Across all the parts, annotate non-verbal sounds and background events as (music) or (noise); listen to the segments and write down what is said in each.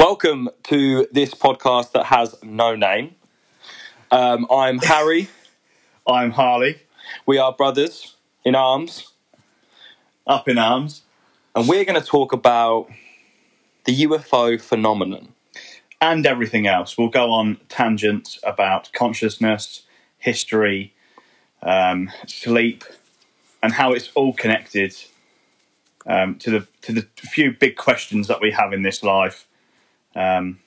Welcome to this podcast that has no name. Um, I'm Harry. (laughs) I'm Harley, We are brothers in arms, up in arms, and we're going to talk about the UFO phenomenon. and everything else. We'll go on tangents about consciousness, history, um, sleep, and how it's all connected um, to the to the few big questions that we have in this life. Um,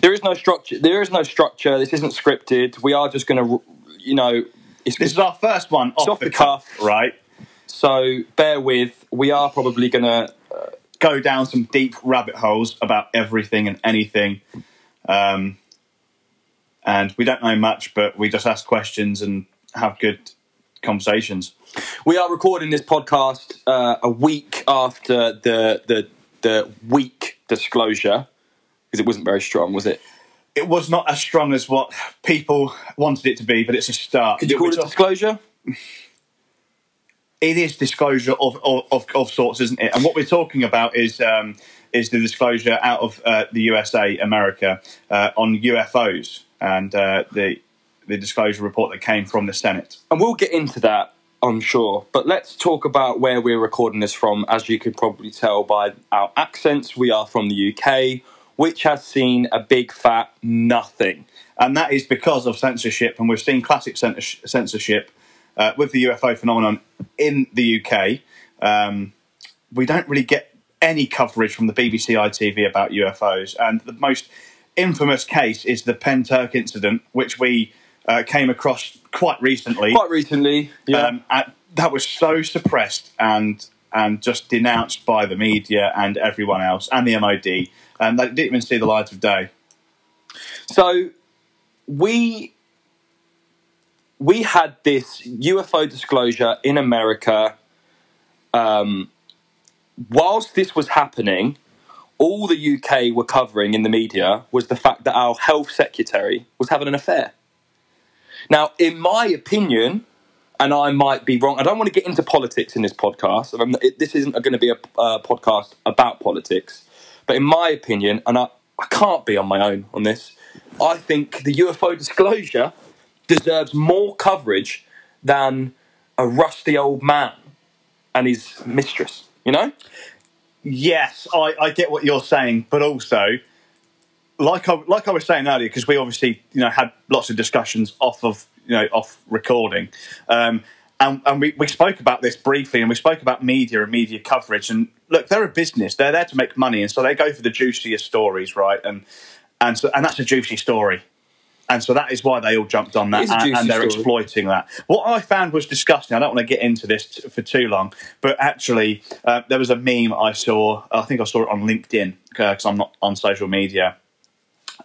There is no structure. There is no structure. This isn't scripted. We are just going to, you know, it's, this is our first one off, off the cuff. right? so bear with. We are probably going to. Go down some deep rabbit holes about everything and anything. Um, and we don't know much, but we just ask questions and have good conversations. We are recording this podcast uh, a week after the the the week disclosure because it wasn't very strong, was it? it was not as strong as what people wanted it to be, but it's a start. Could you call it Which- disclosure? it is disclosure of, of, of, of sorts, isn't it? And what we're talking about is um, is the disclosure out of uh, the USA, America, uh, on UFOs and uh, the the disclosure report that came from the Senate. And we'll get into that, I'm sure. But let's talk about where we're recording this from. As you could probably tell by our accents, we are from the UK, which has seen a big fat nothing. And that is because of censorship, and we've seen classic censorship uh, with the UFO phenomenon in the UK. Um, we don't really get any coverage from the BBC ITV about UFOs, and the most infamous case is the Penn Turk incident, which we uh, came across quite recently. Quite recently, yeah. Um, and that was so suppressed and and just denounced by the media and everyone else and the MOD, and they didn't even see the light of day. So we we had this UFO disclosure in America. Um, whilst this was happening, all the UK were covering in the media was the fact that our health secretary was having an affair. Now, in my opinion, and I might be wrong. I don't want to get into politics in this podcast. This isn't going to be a uh, podcast about politics. But in my opinion, and I, I can't be on my own on this, I think the UFO disclosure deserves more coverage than a rusty old man and his mistress. You know? Yes, I, I get what you're saying, but also, like I like I was saying earlier, because we obviously you know had lots of discussions off of you know off recording, um, and and we, we spoke about this briefly, and we spoke about media and media coverage. And look, they're a business; they're there to make money, and so they go for the juiciest stories, right? And and so and that's a juicy story. And so that is why they all jumped on that, and, and they're story. exploiting that. What I found was disgusting. I don't want to get into this t- for too long, but actually, uh, there was a meme I saw. I think I saw it on LinkedIn because I'm not on social media.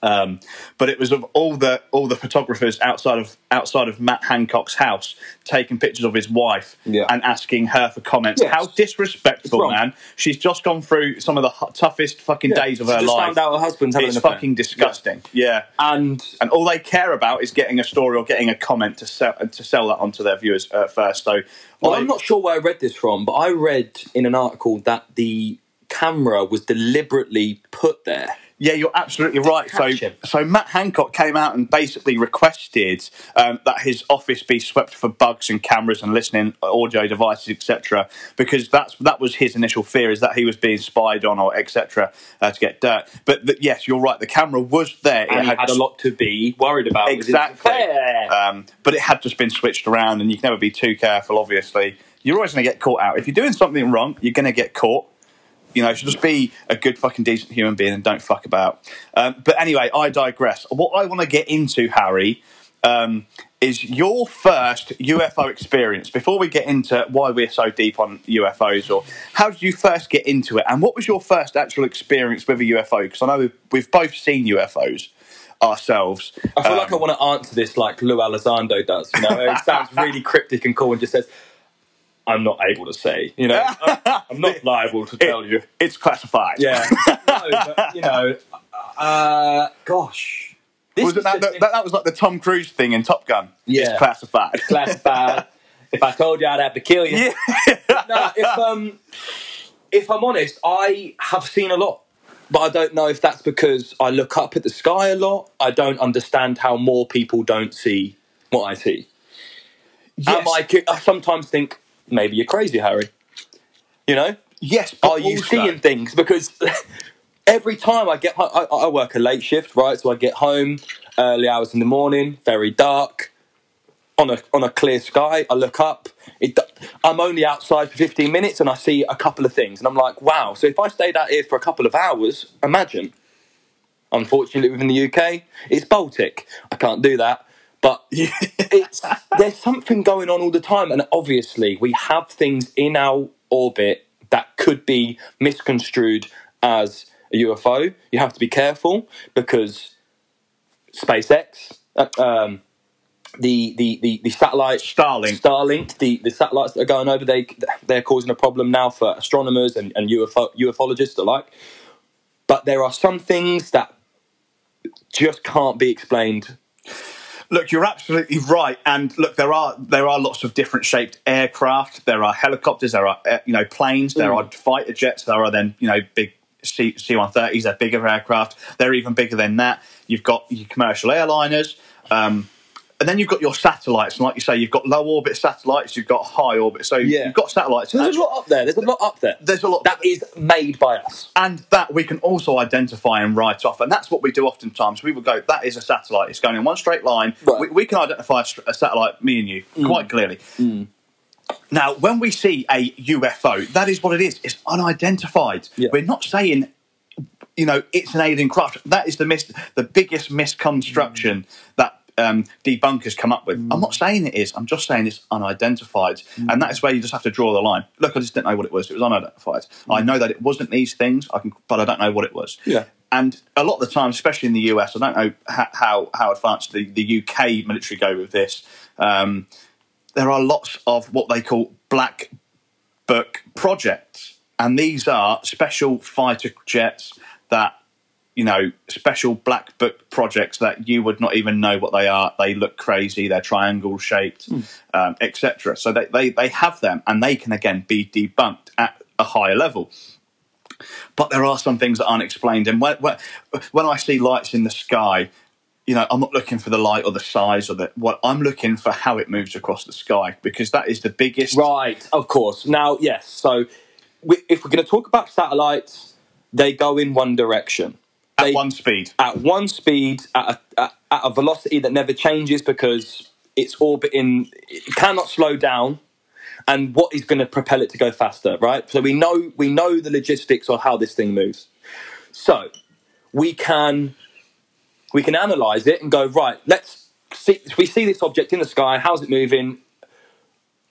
Um, but it was of all the all the photographers outside of outside of Matt Hancock's house taking pictures of his wife Yeah. and asking her for comments. Yes. How disrespectful, man! She's just gone through some of the hu- toughest fucking days of She her life. found out her husband's having it's an fucking disgusting. yeah. And and all they care about is getting a story or getting a comment to sell to sell that onto their viewers uh, first. So Well, I'm not sure where I read this from, but I read in an article that the camera was deliberately put there. Yeah, you're absolutely right. So, him. so Matt Hancock came out and basically requested um, that his office be swept for bugs and cameras and listening audio devices, etc. Because that's that was his initial fear is that he was being spied on or etc. Uh, to get dirt. But th- yes, you're right. The camera was there. And he had a lot to be worried about. Exactly. Um, but it had just been switched around, and you can never be too careful. Obviously, you're always going to get caught out. If you're doing something wrong, you're going to get caught. You know, just be a good fucking decent human being and don't fuck about. Um, but anyway, I digress. What I want to get into, Harry, um, is your first UFO experience. Before we get into why we're so deep on UFOs, or how did you first get into it, and what was your first actual experience with a UFO? Because I know we've, we've both seen UFOs ourselves. I feel Um, like I want to answer this like Lou Elizondo does. You know, it sounds really cryptic and cool, and just says, "I'm not able to say." You know, (laughs) I'm not liable to tell you. It's classified. Yeah, (laughs) no, but, you know, uh, gosh, this Was it that, that, that was like the Tom Cruise thing in Top Gun. Yeah. It's classified. classified. (laughs) if I told you, I'd have to kill you. yeah. no, if um, if I'm honest, I have seen a lot. but I don't know if that's because I look up at the sky a lot. I don't understand how more people don't see what I see. Am I, I sometimes think maybe you're crazy, Harry. You know, yes, but are you seeing things? Because (laughs) every time I get home, I, I work a late shift, right? So I get home early hours in the morning, very dark, on a on a clear sky. I look up. It, I'm only outside for 15 minutes, and I see a couple of things, and I'm like, wow. So if I stayed out here for a couple of hours, imagine. Unfortunately, within the UK, it's Baltic. I can't do that. But it's there's something going on all the time, and obviously we have things in our orbit that could be misconstrued as a UFO. You have to be careful because SpaceX, uh, um, the, the the the satellite Starlink. Starlink, the, the satellites that are going over, they they're causing a problem now for astronomers and, and UFO, ufologists alike. But there are some things that just can't be explained Look, you're absolutely right, and look, there are there are lots of different shaped aircraft. There are helicopters. There are uh, you know planes. There are fighter jets. There are then you know big C one thirties. They're bigger aircraft. They're even bigger than that. You've got your commercial airliners. Um, and then you've got your satellites, and like you say, you've got low orbit satellites, you've got high orbit. So Yeah. you've got satellites. So there's a lot up there. There's a lot up there. There's a lot- that is made by us. and that we can also identify and write off. And that's what we do oftentimes. We will go, that is a satellite. It's going in one straight line. Right. We, we can identify a, satellite, me and you, mm. quite clearly. Mm. Now, when we see a UFO, that is what it is. It's unidentified. Yeah. We're not saying, you know, it's an alien craft. That is the mis- the biggest misconstruction mm. that um, debunkers come up with. I'm not saying it is. I'm just saying it's unidentified, and that is where you just have to draw the line. Look, I just didn't know what it was. It was unidentified. I know that it wasn't these things, I can, but I don't know what it was. Yeah. And a lot of the time, especially in the US, I don't know how how, how advanced the, the UK military go with this. Um, there are lots of what they call black book projects, and these are special fighter jets that you know special black book projects that you would not even know what they are. They look crazy. They're triangle shaped, um, etc. So they, they they have them, and they can again be debunked at a higher level. But there are some things that aren't explained, and when when, when I see lights in the sky. You know, I'm not looking for the light or the size or the what. I'm looking for how it moves across the sky because that is the biggest Right, of course. Now, yes. So, we, if we're going to talk about satellites, they go in one direction. At They- one speed. at one speed, at a, at, at a velocity that never changes because it's orbiting, it cannot slow down. And what is going to propel it to go faster, right? So we know we know the logistics of how this thing moves. So we can we can analyze it and go right. Let's see. We see this object in the sky. How's it moving?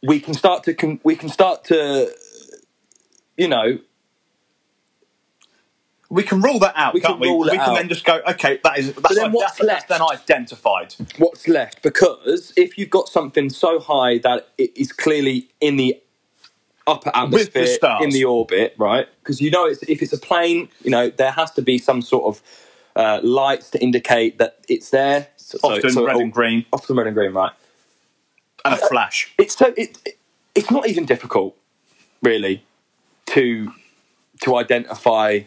We can start to we can start to you know We can rule that out, We can't can we? rule it we can out. then just go, okay, that is that's, then what's left? then identified. what's left because if you've got something so high that it is clearly in the upper With the atmosphere in the orbit right because you know it's, if it's a plane you know there has to be some sort of uh, lights to indicate that it's there so, Often so red and green often red and green right and a flash. it's so it, it- it's not even difficult really to to identify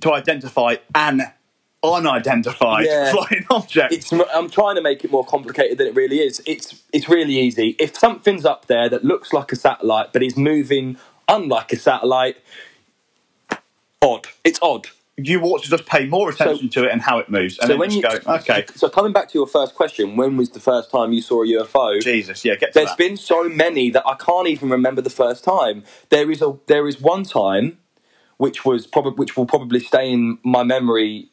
To identify an unidentified Yeah. flying object. it's I'm trying to make it more complicated than it really is. It's it's really easy. If something's up there that looks like a satellite but is moving unlike a satellite, odd. It's odd. you ought to just pay more attention to it and how it moves. And so then when you go, okay, So coming back to your first question, when was the first time you saw a UFO? Jesus, yeah, get to There's that. been so many that I can't even remember the first time. There is a there is one time which was probably which will probably stay in my memory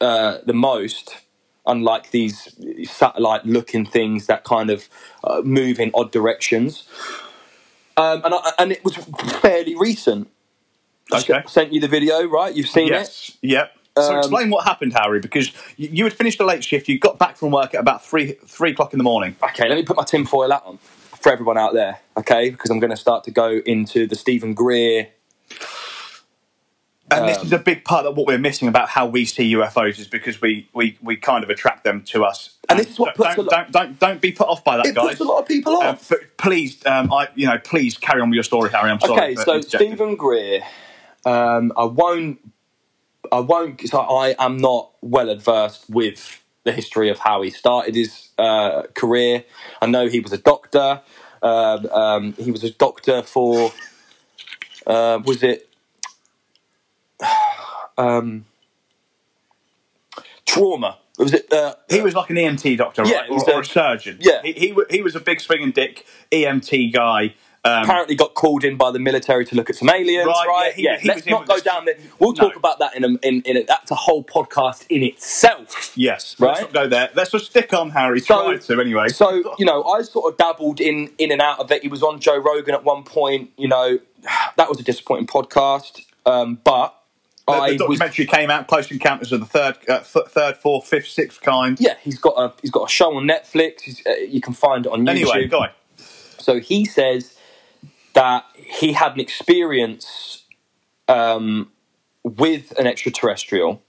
uh, the most. Unlike these satellite-looking things that kind of uh, move in odd directions, um, and I, and it was fairly recent. I Okay. sent you the video, right? You've seen it. Yes, yep. So Um, explain what happened, Harry, because you, you had finished a late shift. You got back from work at about three three o'clock in the morning. Okay, let me put my tinfoil hat on for everyone out there, okay? Because I'm going to start to go into the Steven Greer. And this Um, is a big part of what we're missing about how we see UFOs is because we, we, we kind of attract them to us. And this is what don't, puts don't, lot- don't, don't don't be put off by that, It guys. puts a lot of people Uh, off. but please, um, I you know, please carry on with your story, Harry. I'm sorry. okay, so. Steven Greer Um, I won't. I won't. So I am not well adversed with the history of how he started his uh, career. I know he was a doctor. Um, um, he was a doctor for. Uh, was it? (sighs) Um, trauma. Was it? Uh, He was like an EMT doctor, Yeah, right? or, or a- a surgeon. yeah. he, he, he was a big swinging dick EMT guy. Um, apparently got called in by the military to look at some aliens, Right, right? yeah, he- he let's not go down there. We'll No. talk about that in a, in, in a, that's a whole podcast in itself. yes, Right. let's not go there. Let's just stick on Harry. So- Try to anyway. So you know, I sort of dabbled in in and out of it. He was on Joe Rogan at one point. You know, (sighs) that was a disappointing podcast. Um, but the, the was documentary came out. Close Encounters of the third, uh, th- third, fourth, fifth, sixth kind. yeah, he's got a he's got a show on Netflix. He's, uh, you can find it on YouTube. Anyway, guy. So he says that he had an experience um, with an extraterrestrial,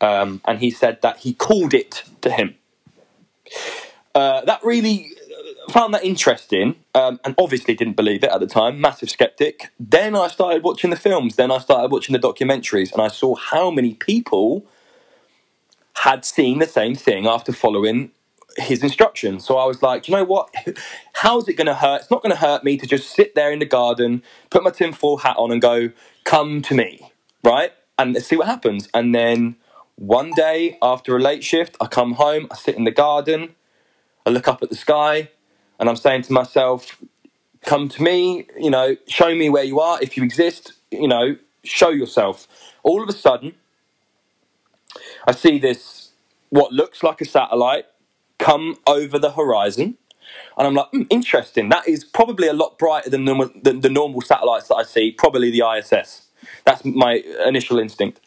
um, and he said that he called it to him. Uh, that really uh, found that interesting, um, and obviously didn't believe it at the time. Massive skeptic. Then I started watching the films. Then I started watching the documentaries, and I saw how many people had seen the same thing after following his instructions. So I was like, you know what? (laughs) How's it going to hurt? It's not going to hurt me to just sit there in the garden, put my tinfoil hat on, and go, "Come to me," right? And let's see what happens. And then one day after a late shift, I come home, I sit in the garden, I look up at the sky, and I'm saying to myself, "Come to me, you know, show me where you are. If you exist, you know, show yourself." All of a sudden, I see this what looks like a satellite come over the horizon. And I'm like, hmm, interesting. That is probably a lot brighter than the, the normal satellites that I see, probably the ISS. That's my initial instinct.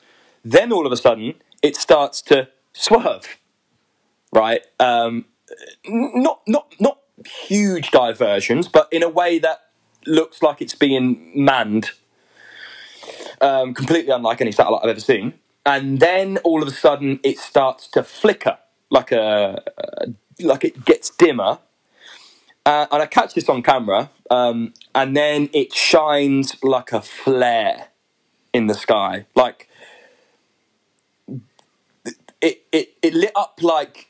Then all of a sudden, it starts to swerve, right? Um, not, not, not huge diversions, but in a way that looks like it's being manned um, completely unlike any satellite I've ever seen. And then all of a sudden, it starts to flicker like a like it gets dimmer. Uh, and I catch this on camera, um, and then it shines like a flare in the sky, like it it, it lit up like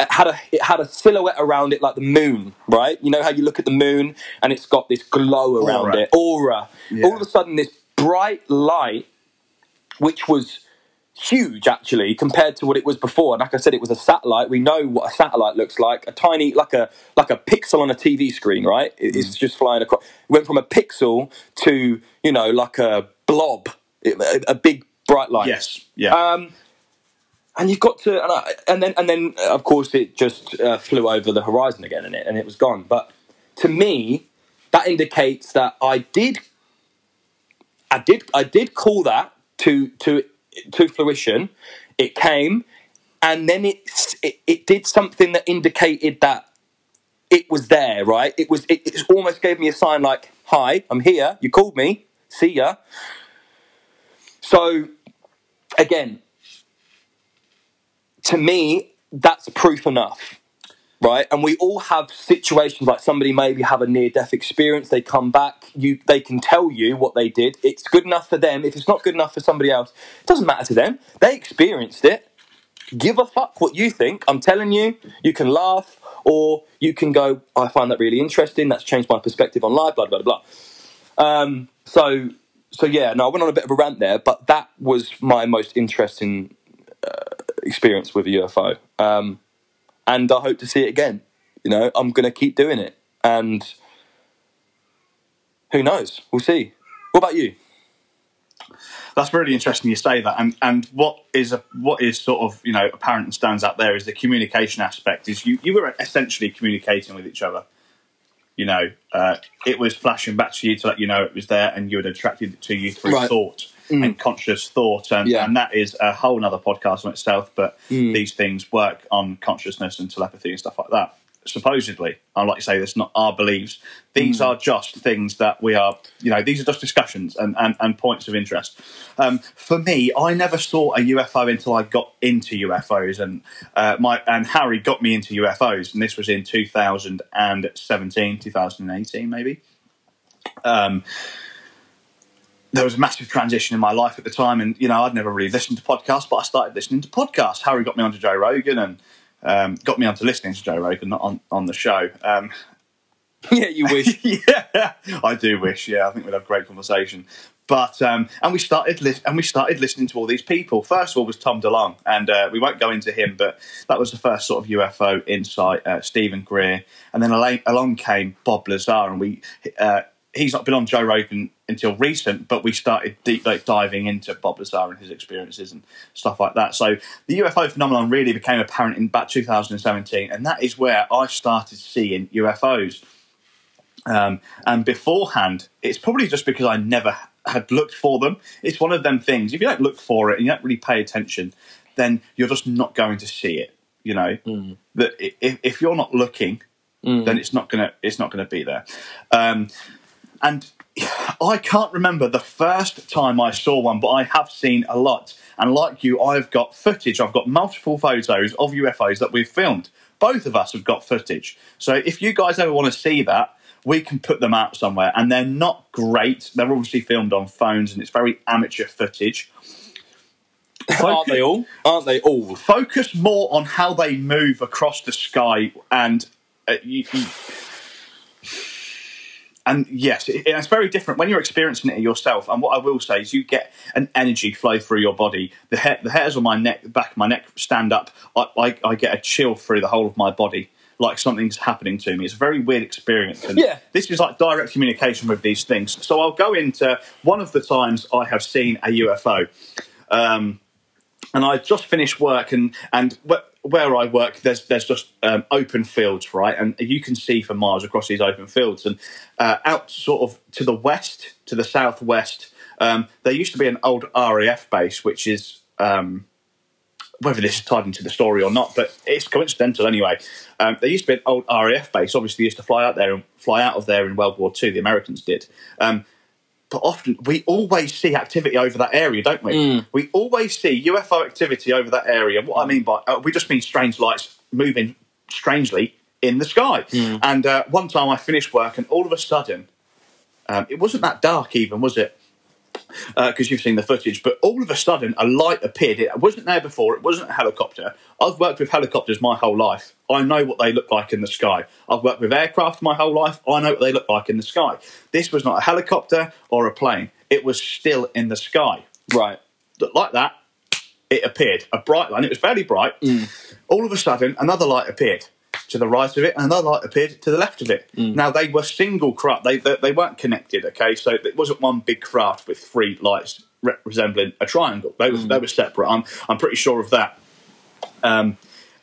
it had a it had a silhouette around it like the moon, right? You know how you look at the moon and it's got this glow around Aura. it, aura. Yeah. All of a sudden, this bright light, which was huge actually compared to what it was before. And like I said, it was a satellite. We know what a satellite looks like—a tiny, like a like a pixel on a TV screen, right? It- Mm. It's just flying across. It went from a pixel to you know like a blob, a, a big bright light. Yes. Yeah. Um, and you've got to, and, I, and then, and then, uh, of course, it just uh, flew over the horizon again, and it, and it was gone. But to me, that indicates that I did, I did, I did call that to to to fruition. It came, and then it it, did something that indicated that it was there. Right? It was. It, it almost gave me a sign like, "Hi, I'm here. You called me. See ya." So, again, to me, that's proof enough, right? And we all have situations like somebody maybe have a near death experience. They come back, you they can tell you what they did. It's good enough for them. If it's not good enough for somebody else, it doesn't matter to them. They experienced it. Give a fuck what you think. I'm telling you, you can laugh or you can go, I find that really interesting. That's changed my perspective on life. Blah blah blah. Um, so so yeah, no, I went on a bit of a rant there, but that was my most interesting experience with a UFO. Um, and I hope to see it again. You know, I'm going to keep doing it. And who knows? We'll see. What about you? That's really interesting you say that. And and what is a, what is sort of you know apparent and stands out there is the communication aspect. Is you you were essentially communicating with each other. You know, uh, it was flashing back to you to let you know it was there, and you had attracted it to you through Right. thought and conscious thought, and, Yeah. and that is a whole other podcast on itself. But these things work on consciousness and telepathy and stuff like that. Supposedly, I like to say this, not our beliefs. These are just things that we are, you know, these are just discussions and, and, and points of interest. Um, for me, I never saw a UFO until I got into UFOs, and uh, my and Harry got me into UFOs, and this was in 2017, 2018, maybe. Um, there was a massive transition in my life at the time, and you know I'd never really listened to podcasts, but I started listening to podcasts. Harry got me onto Joe Rogan and um, got me onto listening to Joe Rogan, not on on the show. Um, (laughs) yeah, you wish. (laughs) yeah, I do wish. Yeah, I think we'd have great conversation. But um, and we started li- and we started listening to all these people. First of all was Tom DeLonge, and uh, we won't go into him, but that was the first sort of UFO insight. Uh, Steven Greer, and then along, along came Bob Lazar, and we. Uh, he's not been on Joe Rogan until recent, but we started deep like, diving into Bob Lazar and his experiences and stuff like that. So the UFO phenomenon really became apparent in about 2017, and that is where I started seeing UFOs. Um, and beforehand, it's probably just because I never had looked for them. It's one of them things. If you don't look for it and you don't really pay attention, then you're just not going to see it. You know Mm. that if, if you're not looking, then it's not gonna it's not gonna be there. Um, and (sighs) I can't remember the first time I saw one, but I have seen a lot. And like you, I've got footage. I've got multiple photos of UFOs that we've filmed. Both of us have got footage. So if you guys ever want to see that, we can put them out somewhere. And they're not great. They're obviously filmed on phones and it's very amateur footage. (coughs) Aren't they all? Aren't they all? Focus more on how they move across the sky and uh, you, you- and yes, it, it's very different when you're experiencing it yourself. And what I will say is, you get an energy flow through your body. The hair, the hairs on my neck, the back of my neck, stand up. I, I, I get a chill through the whole of my body, like something's happening to me. It's a very weird experience. And Yeah. this is like direct communication with these things. So I'll go into one of the times I have seen a UFO. Um, and I just finished work, and and where I work, there's there's just um, open fields, right, and you can see for miles across these open fields, and uh, out sort of to the west, to the southwest, um, there used to be an old RAF base, which is um, whether this is tied into the story or not, but it's coincidental anyway. Um, there used to be an old RAF base. Obviously, used to fly out there and fly out of there in World War Two. The Americans did. Um, but often we always see activity over that area, don't we? We always see UFO activity over that area. What I mean by uh, we just mean strange lights moving strangely in the sky. And uh, one time I finished work, and all of a sudden, um, it wasn't that dark even, was it? Uh, because you've seen the footage, but all of a sudden a light appeared. It wasn't there before. It wasn't a helicopter. I've worked with helicopters my whole life. I know what they look like in the sky. I've worked with aircraft my whole life. I know what they look like in the sky. This was not a helicopter or a plane. It was still in the sky. Right. Like that. It appeared a bright line. It was fairly bright. Mm. All of a sudden, another light appeared to the right of it, and another light appeared to the left of it. Mm. Now they were single craft; they, they they weren't connected. Okay, so it wasn't one big craft with three lights re- resembling a triangle. They were mm. they were separate. I'm I'm pretty sure of that. Um,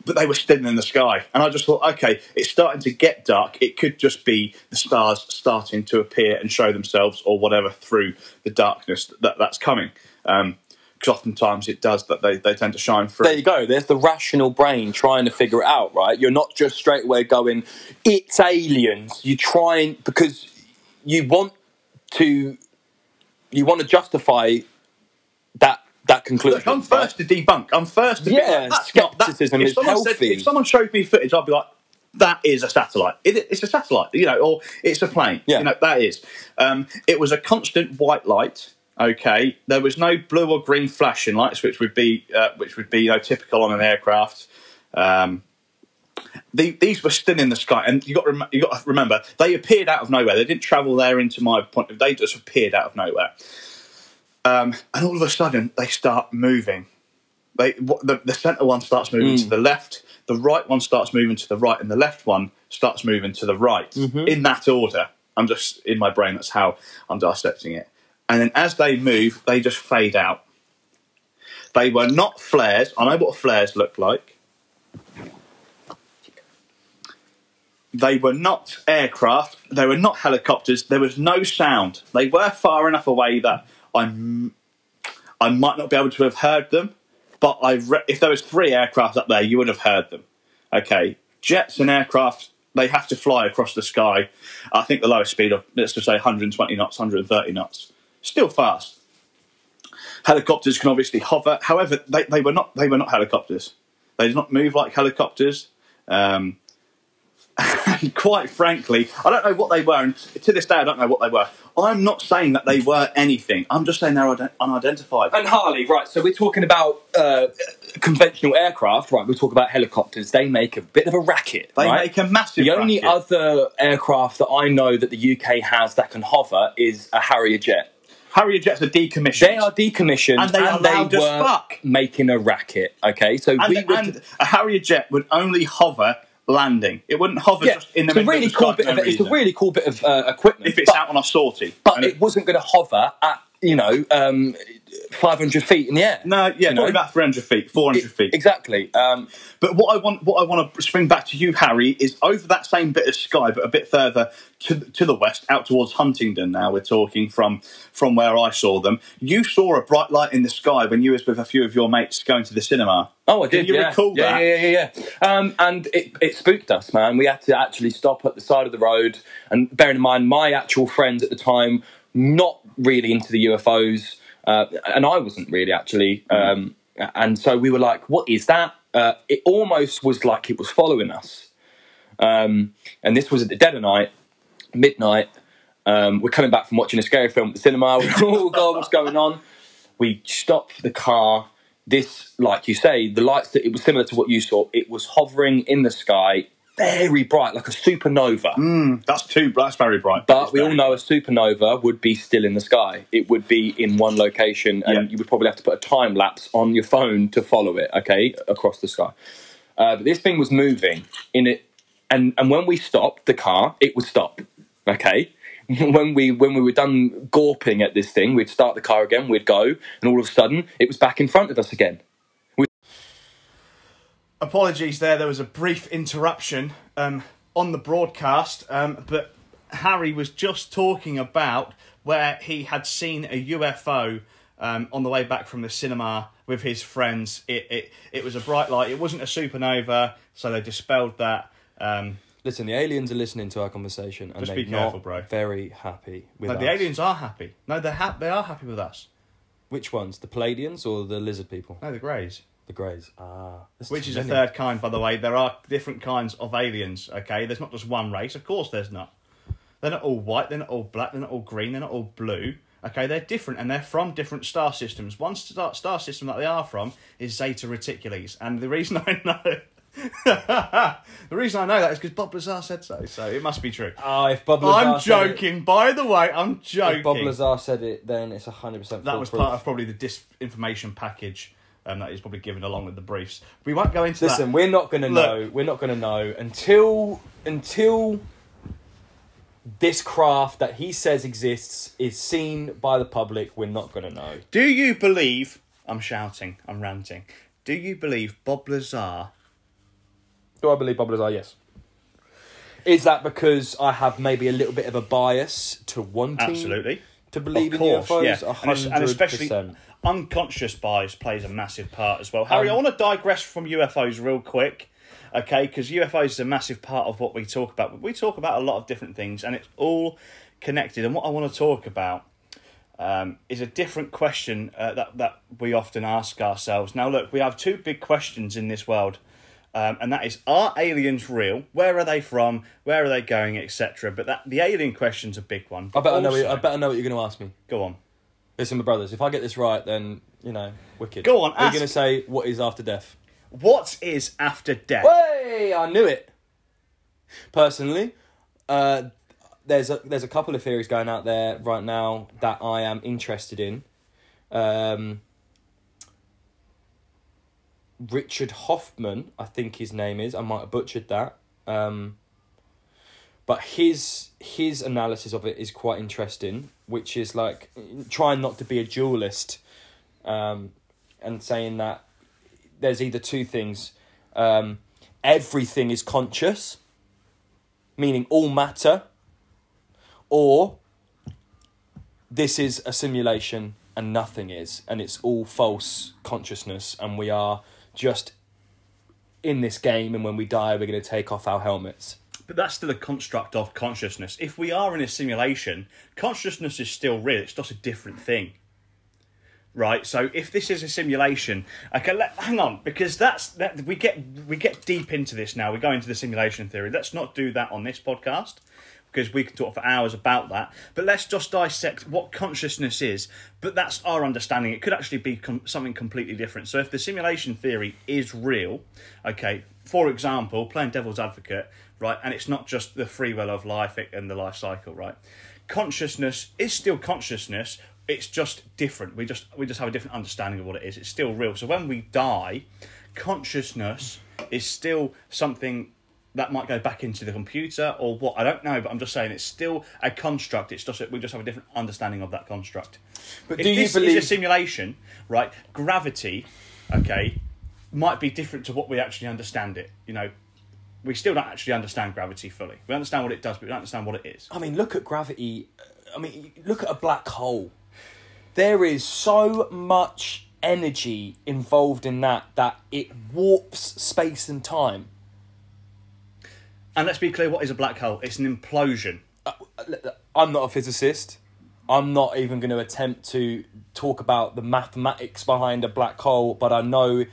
but they were still in the sky, and I just thought, okay, it's starting to get dark. It could just be the stars starting to appear and show themselves, or whatever, through the darkness that that's coming. Um, Because oftentimes it does that they, they tend to shine through. There you go. There's the rational brain trying to figure it out, right? You're not just straight away going, it's aliens. You try and, because you want to, you want to justify that that conclusion. Look, I'm right? first to debunk. I'm first to Yeah, like, that's not- that- scepticism if is someone said- healthy. if someone showed me footage, I'd be like, that is a satellite. It, it's a satellite, you know, or it's a plane. Yeah. You know, that is. Um, it was a constant white light. Okay, there was no blue or green flashing lights, which would be uh, which would be you know, typical on an aircraft. Um, the, these were still in the sky, and you got to rem- you got to remember they appeared out of nowhere. They didn't travel there into my point. of They just appeared out of nowhere, um, and all of a sudden they start moving. They the, the center one starts moving to the left, the right one starts moving to the right, and the left one starts moving to the right in that order. I'm just in my brain. That's how I'm dissecting it. And then as they move, they just fade out. They were not flares. I know what flares look like. They were not aircraft. They were not helicopters. There was no sound. They were far enough away that I'm, I might not be able to have heard them. But I, re- if there was three aircraft up there, you would have heard them. Okay, jets and aircraft, they have to fly across the sky. I think the lowest speed of let's just say 120 knots, 130 knots. Still fast. Helicopters can obviously hover. However, they, they were not they were not helicopters. They did not move like helicopters. Um, (laughs) and quite frankly, I don't know what they were, and to this day, I don't know what they were. I'm not saying that they were anything. I'm just saying they're unidentified. And Harley, right? So we're talking about uh, conventional aircraft, right? We talk about helicopters. They make a bit of a racket. They right? make a massive. The only racket. other aircraft that I know that the UK has that can hover is a Harrier jet. Harrier jets are decommissioned. They are decommissioned And they are loud as were fuck. making a racket. Okay, so and, we would. and a Harrier jet would only hover landing. It wouldn't hover yeah, just in the it's a middle really of the cool bit of no it's a really cool bit of uh, equipment. if it's but, out on a sortie. but And it wasn't going to hover at you know um, 500 feet in the air. no, yeah, you know? about 300 feet, 400 feet. Exactly. Um, But what I want, what I want to spring back to you, Harry, is over that same bit of sky, but a bit further to to the west, out towards Huntingdon. Now we're talking from from where I saw them. You saw a bright light in the sky when you was with a few of your mates going to the cinema. Oh, I Can did. you yeah. recall yeah, that? Yeah, yeah, yeah, yeah. Um, and it, it spooked us, man. We had to actually stop at the side of the road. And bearing in mind, my actual friends at the time, not really into the UFOs, uh, and I wasn't really actually. Um, and so we were like, "What is that?" Uh, it almost was like it was following us. Um, and this was at the dead of night, midnight. Um, we're coming back from watching a scary film at the cinema. (laughs) We're, oh God, what's going on? We stopped the car. This, like you say, the lights that it was similar to what you saw. It was hovering in the sky, very bright, like a supernova. That's too. That's very bright. But we all know a supernova would be still in the sky. It would be in one location, and Yeah. you would probably have to put a time lapse on your phone to follow it. Okay, across the sky. Uh, but this thing was moving in it, and and when we stopped the car, it would stop. Okay. (laughs) When we when we were done gawping at this thing, we'd start the car again. We'd go, and all of a sudden, it was back in front of us again. Apologies there, there was a brief interruption um, on the broadcast, um, but Harry was just talking about where he had seen a UFO um, on the way back from the cinema with his friends. It, it, it was a bright light, it wasn't a supernova, so they dispelled that. Um, Listen, the aliens are listening to our conversation and they're careful, not bro. very happy with no, us. the aliens are happy. No, they're ha- they are happy with us. Which ones? The Pleiadians or the lizard people? No, the Greys. The Greys. Ah. Which is a third kind, by the way. There are different kinds of aliens, okay? There's not just one race. Of course there's not. They're not all white, they're not all black, they're not all green, they're not all blue. Okay, they're different and they're from different star systems. One star, star system that they are from is Zeta Reticuli. And the reason (laughs) I know. (laughs) the reason I know that is because Bob Lazar said so, so it must be true. Oh, if Bob Lazar I'm said it- joking, by the way, I'm joking. If Bob Lazar said it, then it's 100% that was part of probably the disinformation package um, that he's probably given along with the briefs. We won't go into Listen, that. we're not going to know. We're not going to know until until this craft that he says exists is seen by the public. We're not going to know. Do you believe? I'm shouting. I'm ranting. Do you believe Bob Lazar? Do I believe Bob Lazar? Yes. Is that because I have maybe a little bit of a bias to wanting Absolutely. To believe course, in UFOs? yeah. And, and especially unconscious bias plays a massive part as well. Harry, Um, I want to digress from UFOs real quick, okay? Because UFOs is a massive part of what we talk about. We talk about a lot of different things, and it's all connected. And what I want to talk about um, is a different question uh, that that we often ask ourselves. Now, look, we have two big questions in this world. Um, and that is, are aliens real? Where are they from? Where are they going, etc. But that the alien question's a big one. I better I know. What, I bet I know what you're going to ask me. Go on. Listen, my brothers. If I get this right, then you know, wicked. Go on, Are you ask. going to say what is after death? What is after death? Way, I knew it. Personally, uh, there's a there's a couple of theories going out there right now that I am interested in. Um, Richard Hoffman, I think his name is. I might have butchered that. Um, but his his analysis of it is quite interesting, which is like trying not to be a dualist, um, and saying that there's either two things: um, everything is conscious, meaning all matter, or this is a simulation and nothing is, and it's all false consciousness, and we are just in this game, and when we die, we're going to take off our helmets. But that's still a construct of consciousness. If we are in a simulation, consciousness is still real. It's just a different thing. right? So if this is a simulation, okay, let, hang on, because that's that we get we get deep into this now. We go into the simulation theory. Let's not do that on this podcast because we could talk for hours about that. But let's just dissect what consciousness is. But that's our understanding. It could actually be com- something completely different. So if the simulation theory is real, okay, for example, playing devil's advocate, right, and it's not just the free will of life and the life cycle, right? Consciousness is still consciousness. It's just different. We just we just have a different understanding of what it is. It's still real. So when we die, consciousness is still something that might go back into the computer or what I don't know, but I'm just saying it's still a construct. It's just we just have a different understanding of that construct. But if do you this believe- is a simulation, right? Gravity, okay, might be different to what we actually understand it. You know, we still don't actually understand gravity fully. We understand what it does, but we don't understand what it is. I mean, look at gravity. Uh, I mean, look at a black hole. There is so much energy involved in that that it warps space and time. And let's be clear, what is a black hole? It's an implosion. Uh, uh, I'm not a physicist. I'm not even going to attempt to talk about the mathematics behind a black hole, but I know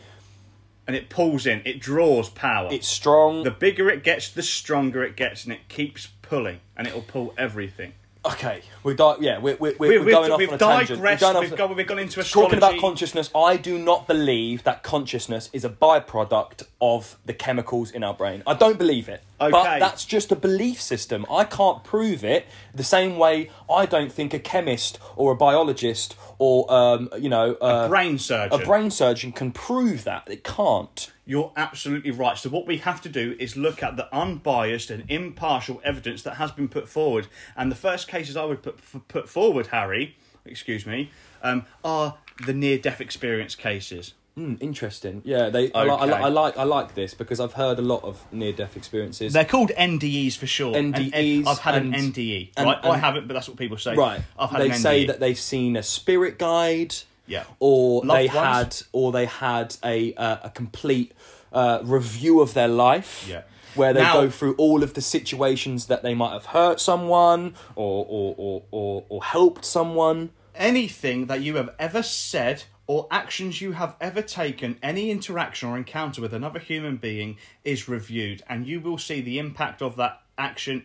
And it pulls in, it draws power. it's strong. the bigger it gets, the stronger it gets, and it keeps pulling, and it'll pull everything. Okay, we're di- yeah, we're, we're, we're, We've, we've, going off we've on a tangent. digressed, We're going we've, gone, we've gone into astrology. Talking about consciousness, I do not believe that consciousness is a byproduct of the chemicals in our brain. I don't believe it. Okay. But that's just a belief system. I can't prove it the same way I don't think a chemist or a biologist or, um, you know, uh, brain surgeon. a brain surgeon can prove that. It can't. You're absolutely right. So what we have to do is look at the unbiased and impartial evidence that has been put forward. And the first cases I would put put forward, Harry, excuse me, um, are the near-death experience cases. Hmm, interesting. Yeah, they. I, li- I, li- Okay. I like. I like this because I've heard a lot of near-death experiences. They're called NDEs for short. And- NDEs I've had and- an NDE. and- right? I and- haven't, but that's what people say. Right. I've had they an E. say that they've seen a spirit guide. Yeah. Or Loved they ones. had, or they had a uh, a complete uh, review of their life. Yeah. Where they Now- go through all of the situations that they might have hurt someone or or, or, or, or helped someone. anything that you have ever said or actions you have ever taken, any interaction or encounter with another human being is reviewed, and you will see the impact of that action,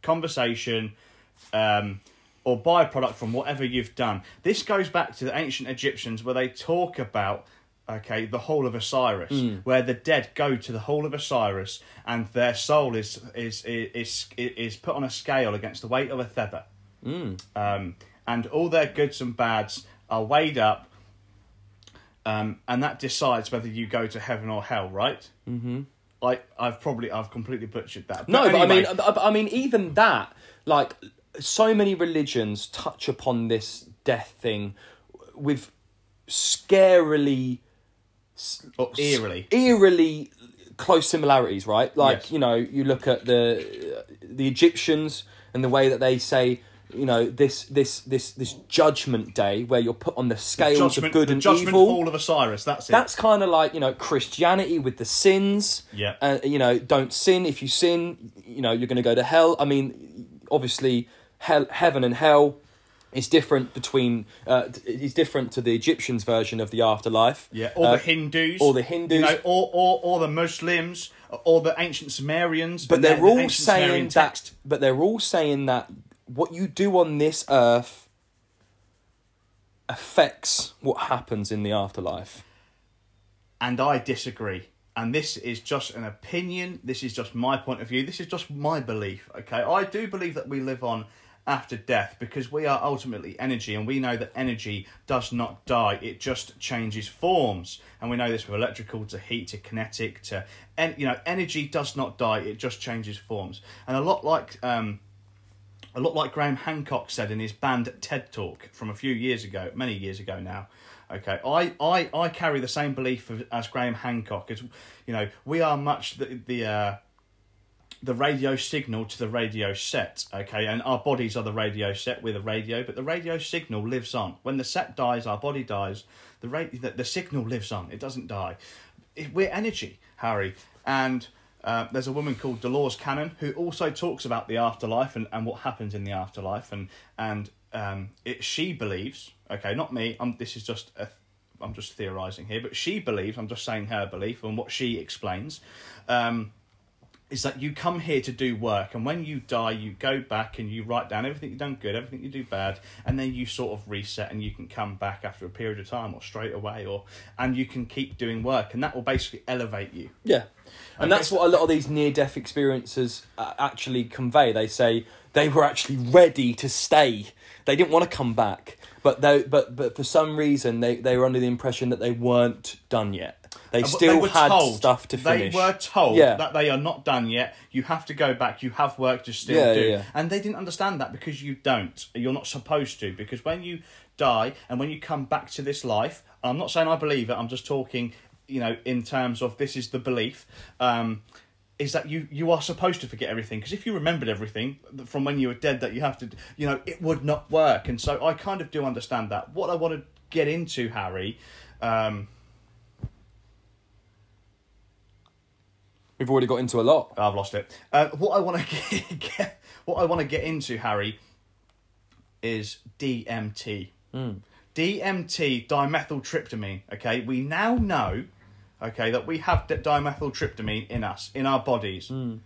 conversation, um, or byproduct from whatever you've done. This goes back to the ancient Egyptians where they talk about. Okay, the Hall of Osiris, where the dead go to the Hall of Osiris, and their soul is is is is, is put on a scale against the weight of a feather um, and all their goods and bads are weighed up, um, and that decides whether you go to heaven or hell. Right? Mm-hmm. I I've probably I've completely butchered that. No, but I mean, I, I mean, even that, like, so many religions touch upon this death thing with scarily or eerily. eerily close similarities, right? Like Yes. you know, you look at the the Egyptians and the way that they say, you know, this this this this judgment day where you're put on the scales Judgment, of good the and judgment evil. hall of Osiris. That's it. That's kind of like you know Christianity with the sins. Yeah. Uh, you know, don't sin. If you sin, you know you're going to go to hell. I mean, obviously, hell, heaven and hell is different between. Uh, is different to the Egyptians' version of the afterlife. yeah, or Uh, the Hindus, or the Hindus. you know, or or or the Muslims, or the ancient Sumerians. but they're the all Sumerian saying text. that. But they're all saying that what you do on this earth affects what happens in the afterlife. and I disagree. And this is just an opinion. This is just my point of view. This is just my belief. Okay, I do believe that we live on after death because we are ultimately energy, and we know that energy does not die. It just changes forms, and we know this from electrical to heat to kinetic to, and you know, energy does not die. It just changes forms, and a lot like um, a lot like Graham Hancock said in his banned TED Talk from a few years ago, many years ago now. Okay, I, I, I carry the same belief as Graham Hancock. As you know, we are much the the uh, the radio signal to the radio set. Okay, and our bodies are the radio set. We're the radio, but the radio signal lives on. When the set dies, our body dies. The ra- the, the signal lives on. It doesn't die. It- we're energy, Harry, and. Uh, there's a woman called Dolores Cannon who also talks about the afterlife and, and what happens in the afterlife and and um, it, she believes. Okay, not me. I'm. This is just a. I'm just theorizing here, but she believes. I'm just saying her belief and what she explains. Um, is that you come here to do work, and when you die, you go back and you write down everything you've done good, everything you do bad, and then you sort of reset, and you can come back after a period of time or straight away, or and you can keep doing work, and that will basically elevate you. Yeah. And Okay, that's what a lot of these near death experiences uh, actually convey. They say they were actually ready to stay. They didn't want to come back. But they, but but for some reason they, they were under the impression that they weren't done yet. They still they had told- stuff to finish. They were told Yeah. that they are not done yet. You have to go back. You have work to still Yeah, do. yeah. And they didn't understand that because you don't. You're not supposed to. Because when you die and when you come back to this life, I'm not saying I believe it. I'm just talking, you know, in terms of this is the belief. Um, is that you you are supposed to forget everything because if you remembered everything from when you were dead that you have to you know it would not work and so I kind of do understand that what I want to get into Harry um, We've already got into a lot. I've lost it. Uh, what I want to (laughs) get, what I want to get into, Harry, is DMT. Hmm. DMT, dimethyltryptamine. Okay, we now know, okay, that we have dimethyltryptamine in us, in our bodies. Hmm.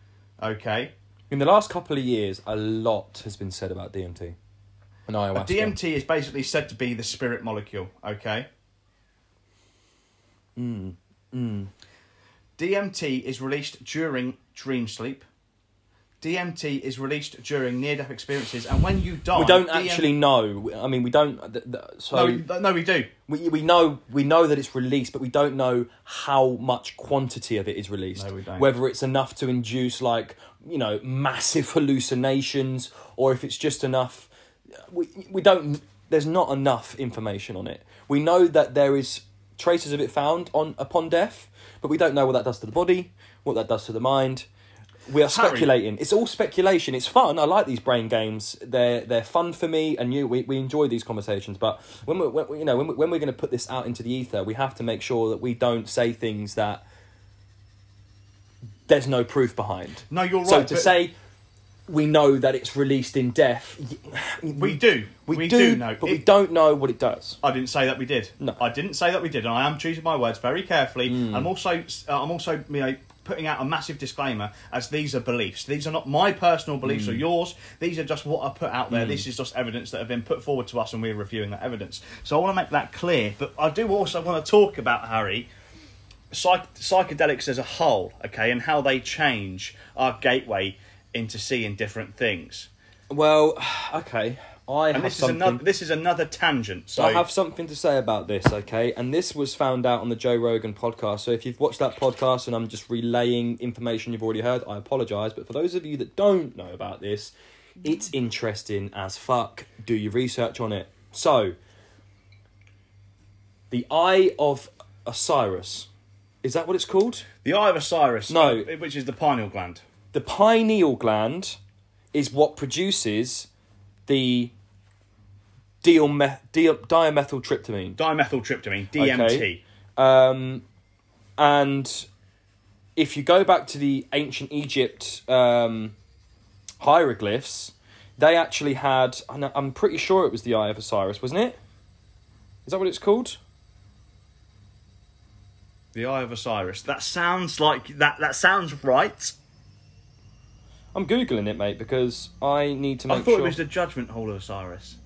Okay, In the last couple of years, a lot has been said about DMT and ayahuasca. DMT is basically said to be the spirit molecule. Okay. Hmm. DMT is released during dream sleep. DMT is released during near-death experiences, and when you die, we don't DM actually know. I mean, we don't. th- th- So No, we, no, we do. we we know we know that it's released, but we don't know how much quantity of it is released. No, we don't. Whether it's enough to induce like you know massive (laughs) hallucinations, or if it's just enough. We we don't. There's not enough information on it. We know that there is traces of it found on upon death, but we don't know what that does to the body, what that does to the mind. We are Harry. speculating. It's all speculation. It's fun. I like these brain games. They're they're fun for me and you. We, we enjoy these conversations. But when we when, you know when, we, when we're going to put this out into the ether, we have to make sure that we don't say things that there's no proof behind. No, you're right. So to but- say we know that it's released in death, We do. we, We do, do know. but we don't know what it does. I didn't say that we did. No. I didn't say that we did, and I am choosing my words very carefully. Hmm. I'm also, uh, I'm also, you know, putting out a massive disclaimer as these are beliefs. These are not my personal beliefs or hmm. yours. These are just what I put out there. Hmm. This is just evidence that have been put forward to us, and we're reviewing that evidence. So I want to make that clear. But I do also want to talk about Harry. Psych- psychedelics as a whole, okay, and how they change our gateway into seeing different things. Well, (sighs) okay. I And have this is another. This is another tangent. So I have something to say about this, okay? And this was found out on the Joe Rogan podcast. So if you've watched that podcast and I'm just relaying information you've already heard, I apologise. But for those of you that don't know about this, it's interesting as fuck. Do your research on it. So, the Eye of Osiris. Is that what it's called? The Eye of Osiris, No. uh, which is the pineal gland. The pineal gland is what produces the diome- di- dimethyltryptamine. Dimethyltryptamine, DMT. Okay. Um, and if you go back to the ancient Egypt um, hieroglyphs, they actually had. I'm pretty sure it was the Eye of Osiris, wasn't it? Is that what it's called? The Eye of Osiris. That sounds like that. That sounds right. I'm googling it, mate, because I need to make sure. I thought sure. it was the Judgment Hall of Osiris.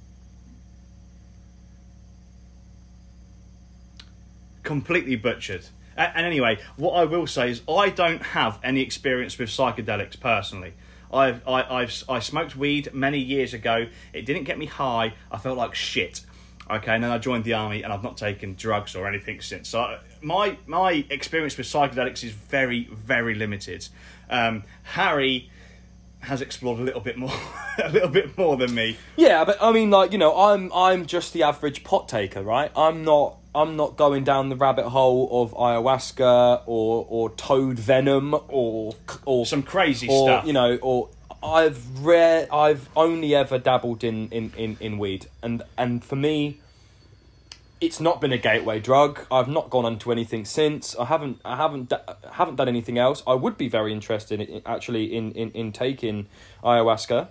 Completely butchered. And anyway, what I will say is I don't have any experience with psychedelics personally. I've I, I've I smoked weed many years ago. It didn't get me high. I felt like shit. Okay, and then I joined the army, and I've not taken drugs or anything since. So my my experience with psychedelics is very very limited. Um, Harry has explored a little bit more, (laughs) a little bit more than me. Yeah, but I mean, like you know, I'm I'm just the average pot taker, right? I'm not I'm not going down the rabbit hole of ayahuasca or or toad venom or or Some crazy or stuff. you know or I've rare I've only ever dabbled in in in in weed and and for me. It's not been a gateway drug. I've not gone onto anything since. I haven't. I haven't. haven't done anything else. I would be very interested, in, actually, in, in, in taking ayahuasca.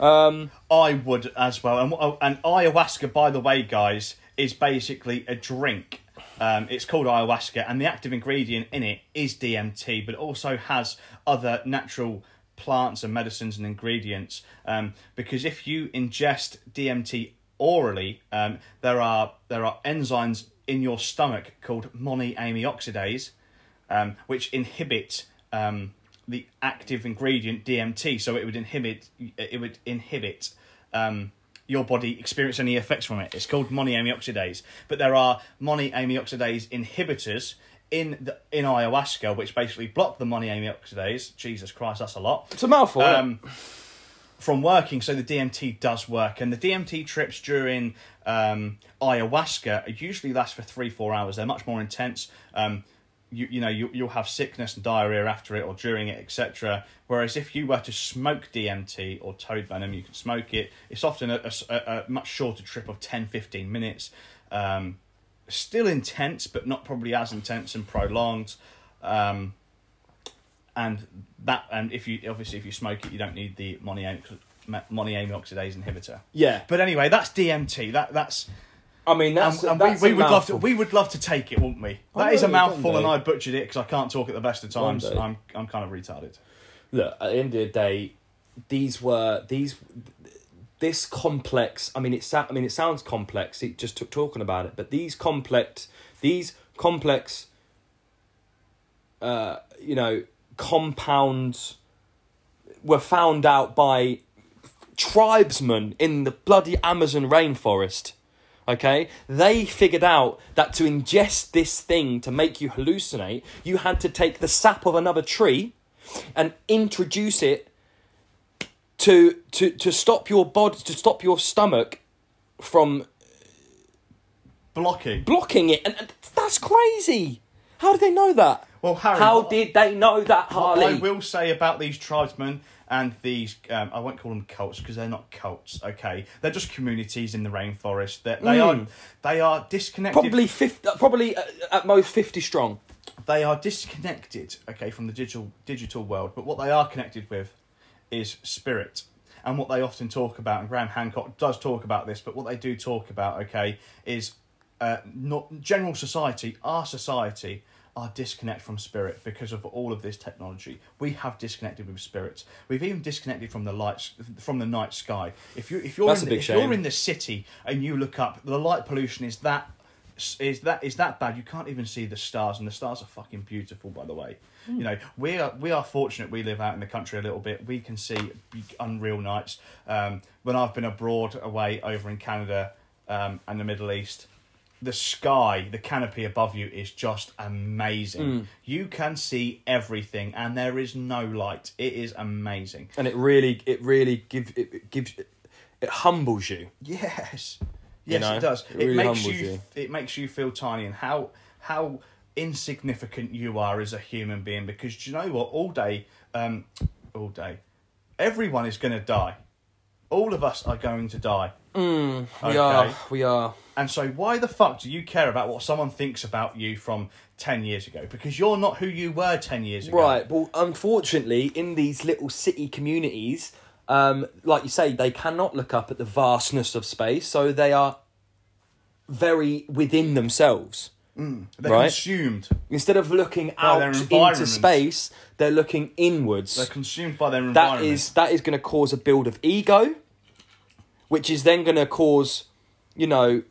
Um, I would as well. And, and ayahuasca, by the way, guys, is basically a drink. Um, it's called ayahuasca, and the active ingredient in it is DMT, but it also has other natural plants and medicines and ingredients. Um, because if you ingest DMT orally, um, there are there are enzymes in your stomach called monoamine oxidase, um, which inhibit um, the active ingredient DMT. So it would inhibit it would inhibit um, your body experience any effects from it. It's called monoamine oxidase. But there are monoamine oxidase inhibitors in the in ayahuasca, which basically block the monoamine oxidase. Jesus Christ, that's a lot it's a mouthful. From working, so the DMT does work, and the DMT trips during um, ayahuasca usually last for three four hours. They're much more intense. Um, you you know you you'll have sickness and diarrhea after it or during it, etc. Whereas if you were to smoke DMT or toad venom, you can smoke it. It's often a a much shorter trip of 10, 15 minutes. Um, still intense, but not probably as intense and prolonged. Um, and that and if you obviously if you smoke it, you don't need the monoamine monoamine oxidase inhibitor. yeah, But anyway, that's DMT. That that's I mean that's, and, and that's we, we would love to we would love to take it, wouldn't we? I That is a mouthful, and. I butchered it because I can't talk at the best of times. I'm I'm kind of retarded. look at the end of the day these were these this complex i mean it sa- i mean it sounds complex it just took talking about it but these complex these complex uh you know compounds were found out by tribesmen in the bloody amazon rainforest okay? They figured out that to ingest this thing to make you hallucinate you had to take the sap of another tree and introduce it to to to stop your body to stop your stomach from Blocking. blocking it. And, and that's crazy. How did they know that Well, Harry, how what- did they know that Harley? What I will say about these tribesmen and these, um, I won't call them cults because they're not cults. Okay, they're just communities in the rainforest. That they are, they are disconnected. probably 50 uh, probably uh, at most 50 strong they are disconnected. Okay, from the digital digital world. But what they are connected with is spirit. And what they often talk about, and Graham Hancock does talk about this, but what they do talk about, okay, is uh, not general society, our society, are disconnected from spirit because of all of this technology. We have disconnected with spirits. We've even disconnected from the lights, from the night sky. If you if you're That's in a the, big if you're in the city and you look up, the light pollution is that is that is that bad. You can't even see the stars, and the stars are fucking beautiful, by the way. You know, we are we are fortunate. We live out in the country a little bit. We can see unreal nights. Um, when I've been abroad, away over in Canada um, and the Middle East, the sky, the canopy above you is just amazing. You can see everything, and there is no light. It is amazing. and it really it really gives it, it gives it humbles you Yes, You yes, know, it does. it It, really makes you, you. It makes you feel tiny and how how insignificant you are as a human being. Because do you know what? All day, um, all day, everyone is going to die. All of us are going to die. We Okay. are we are And so, why the fuck do you care about what someone thinks about you from ten years ago? Because you're not who you were ten years ago. Right. Well, unfortunately, in these little city communities, um, like you say, they cannot look up at the vastness of space, so they are very within themselves. They're Right. consumed. Instead of looking out into space, they're looking inwards. They're consumed by their environment. is that is going to cause a build of ego, which is then going to cause, you know,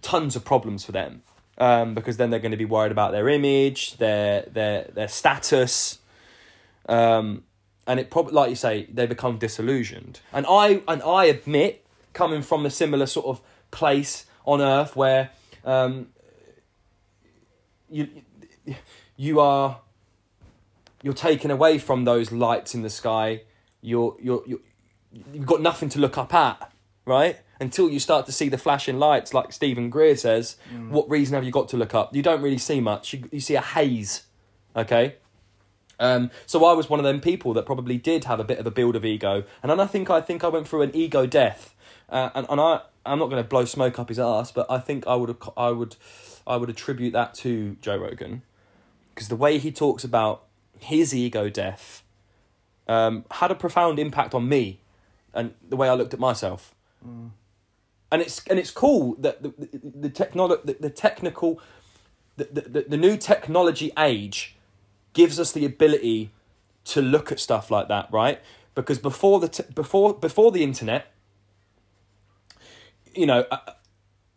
tons of problems for them. Um, because then they're going to be worried about their image, their their their status, um, and it probably, like you say, they become disillusioned. And I and I admit, coming from a similar sort of place on Earth where um, you you are you're taken away from those lights in the sky. You're you're you're you've got nothing to look up at, right? Until you start to see the flashing lights, like Steven Greer says. What reason have you got to look up? You don't really see much. You, you see a haze, okay. Um, so I was one of them people that probably did have a bit of a build of ego, and then I think I think I went through an ego death, uh, and and I I'm not going to blow smoke up his ass, but I think I would I would I would attribute that to Joe Rogan, because the way he talks about his ego death um, had a profound impact on me and the way I looked at myself. And it's and it's cool that the the, the technolo- the, the technical the, the, the new technology age gives us the ability to look at stuff like that, right? Because before the t- before before the internet, you know, a,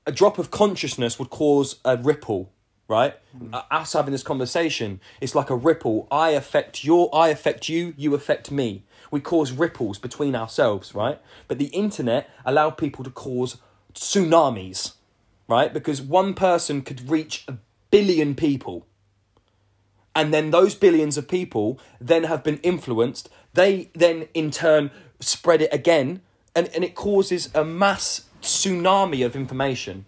a drop of consciousness would cause a ripple, right? Uh, Us having this conversation, it's like a ripple. I affect your, I affect you, you affect me. We cause ripples between ourselves, right? But the internet allowed people to cause tsunamis, right? Because one person could reach a billion people and then those billions of people then have been influenced they then in turn spread it again and, and it causes a mass tsunami of information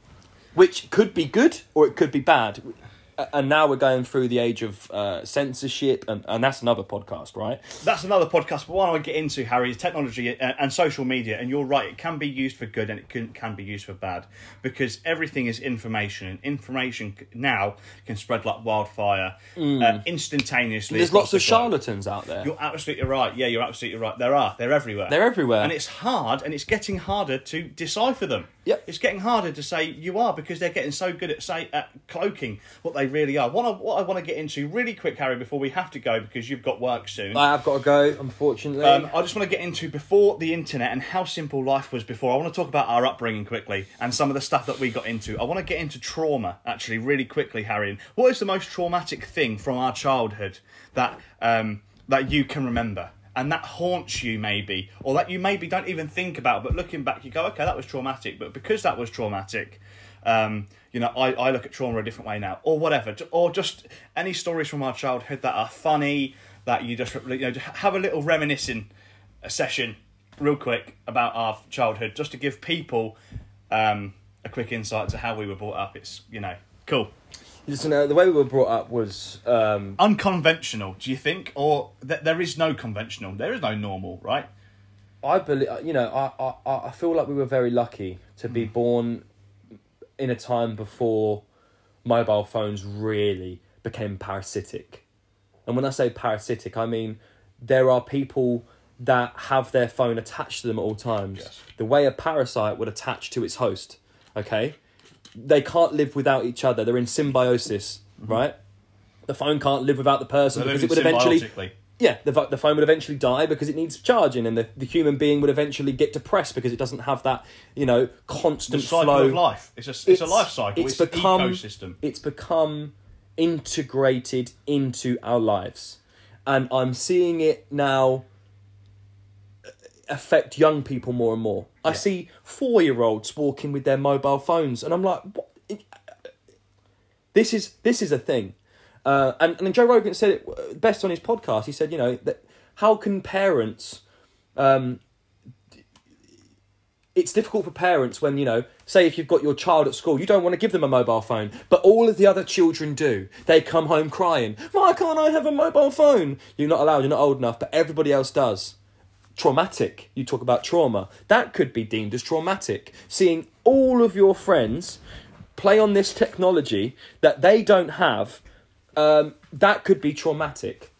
which could be good or it could be bad and now we're going through the age of uh, censorship and, and that's another podcast right That's another podcast, but one I want to get into, Harry, is technology and, and social media. And you're right, it can be used for good and it can, can be used for bad because everything is information, and information now can spread like wildfire uh, instantaneously. Mm. there's lots of charlatans out there You're absolutely right. Yeah, you're absolutely right. There are. They're everywhere. They're everywhere. And it's hard, and it's getting harder to decipher them. Yep. It's getting harder to say you are because they're getting so good at say at cloaking what they really are. What I, what I want to get into really quick, Harry, before we have to go because you've got work soon. i have got to go unfortunately Um, I just want to get into before the internet and how simple life was before. I want to talk about our upbringing quickly and some of the stuff that we got into. I want to get into trauma actually really quickly, Harry. What is the most traumatic thing from our childhood that um, that you can remember? And that haunts you, maybe, or that you maybe don't even think about, but looking back, you go, okay, that was traumatic. But because that was traumatic, um, you know, I, I look at trauma a different way now, or whatever, or just any stories from our childhood that are funny, that you just you know have a little reminiscing session real quick about our childhood, just to give people um, a quick insight to how we were brought up. It's you know cool, listen uh, the way we were brought up was um, unconventional. Do you think, or th- there is no conventional? There is no normal, right? I believe, you know, I, I, I feel like we were very lucky to be born in a time before mobile phones really became parasitic. And when I say parasitic, I mean there are people that have their phone attached to them at all times. Yes. The way a parasite would attach to its host, okay? They can't live without each other. They're in symbiosis, right? The phone can't live without the person because it would eventually. Yeah, the, the phone would eventually die because it needs charging, and the, the human being would eventually get depressed because it doesn't have that, you know, The constant cycle flow. of life. It's a it's, a life cycle. It's, an ecosystem. It's become integrated into our lives, and I'm seeing it now uh, affect young people more and more. I see four year olds walking with their mobile phones, and I'm like, what? It- this is this is a thing. Uh, and and Joe Rogan said it best on his podcast. He said, you know, that how can parents, um, it's difficult for parents when you know, say if you've got your child at school, you don't want to give them a mobile phone, but all of the other children do. They come home crying, why can't I have a mobile phone? You're not allowed. You're not old enough, but everybody else does traumatic. You talk about trauma. That could be deemed as traumatic. Seeing all of your friends play on this technology that they don't have, um, that could be traumatic.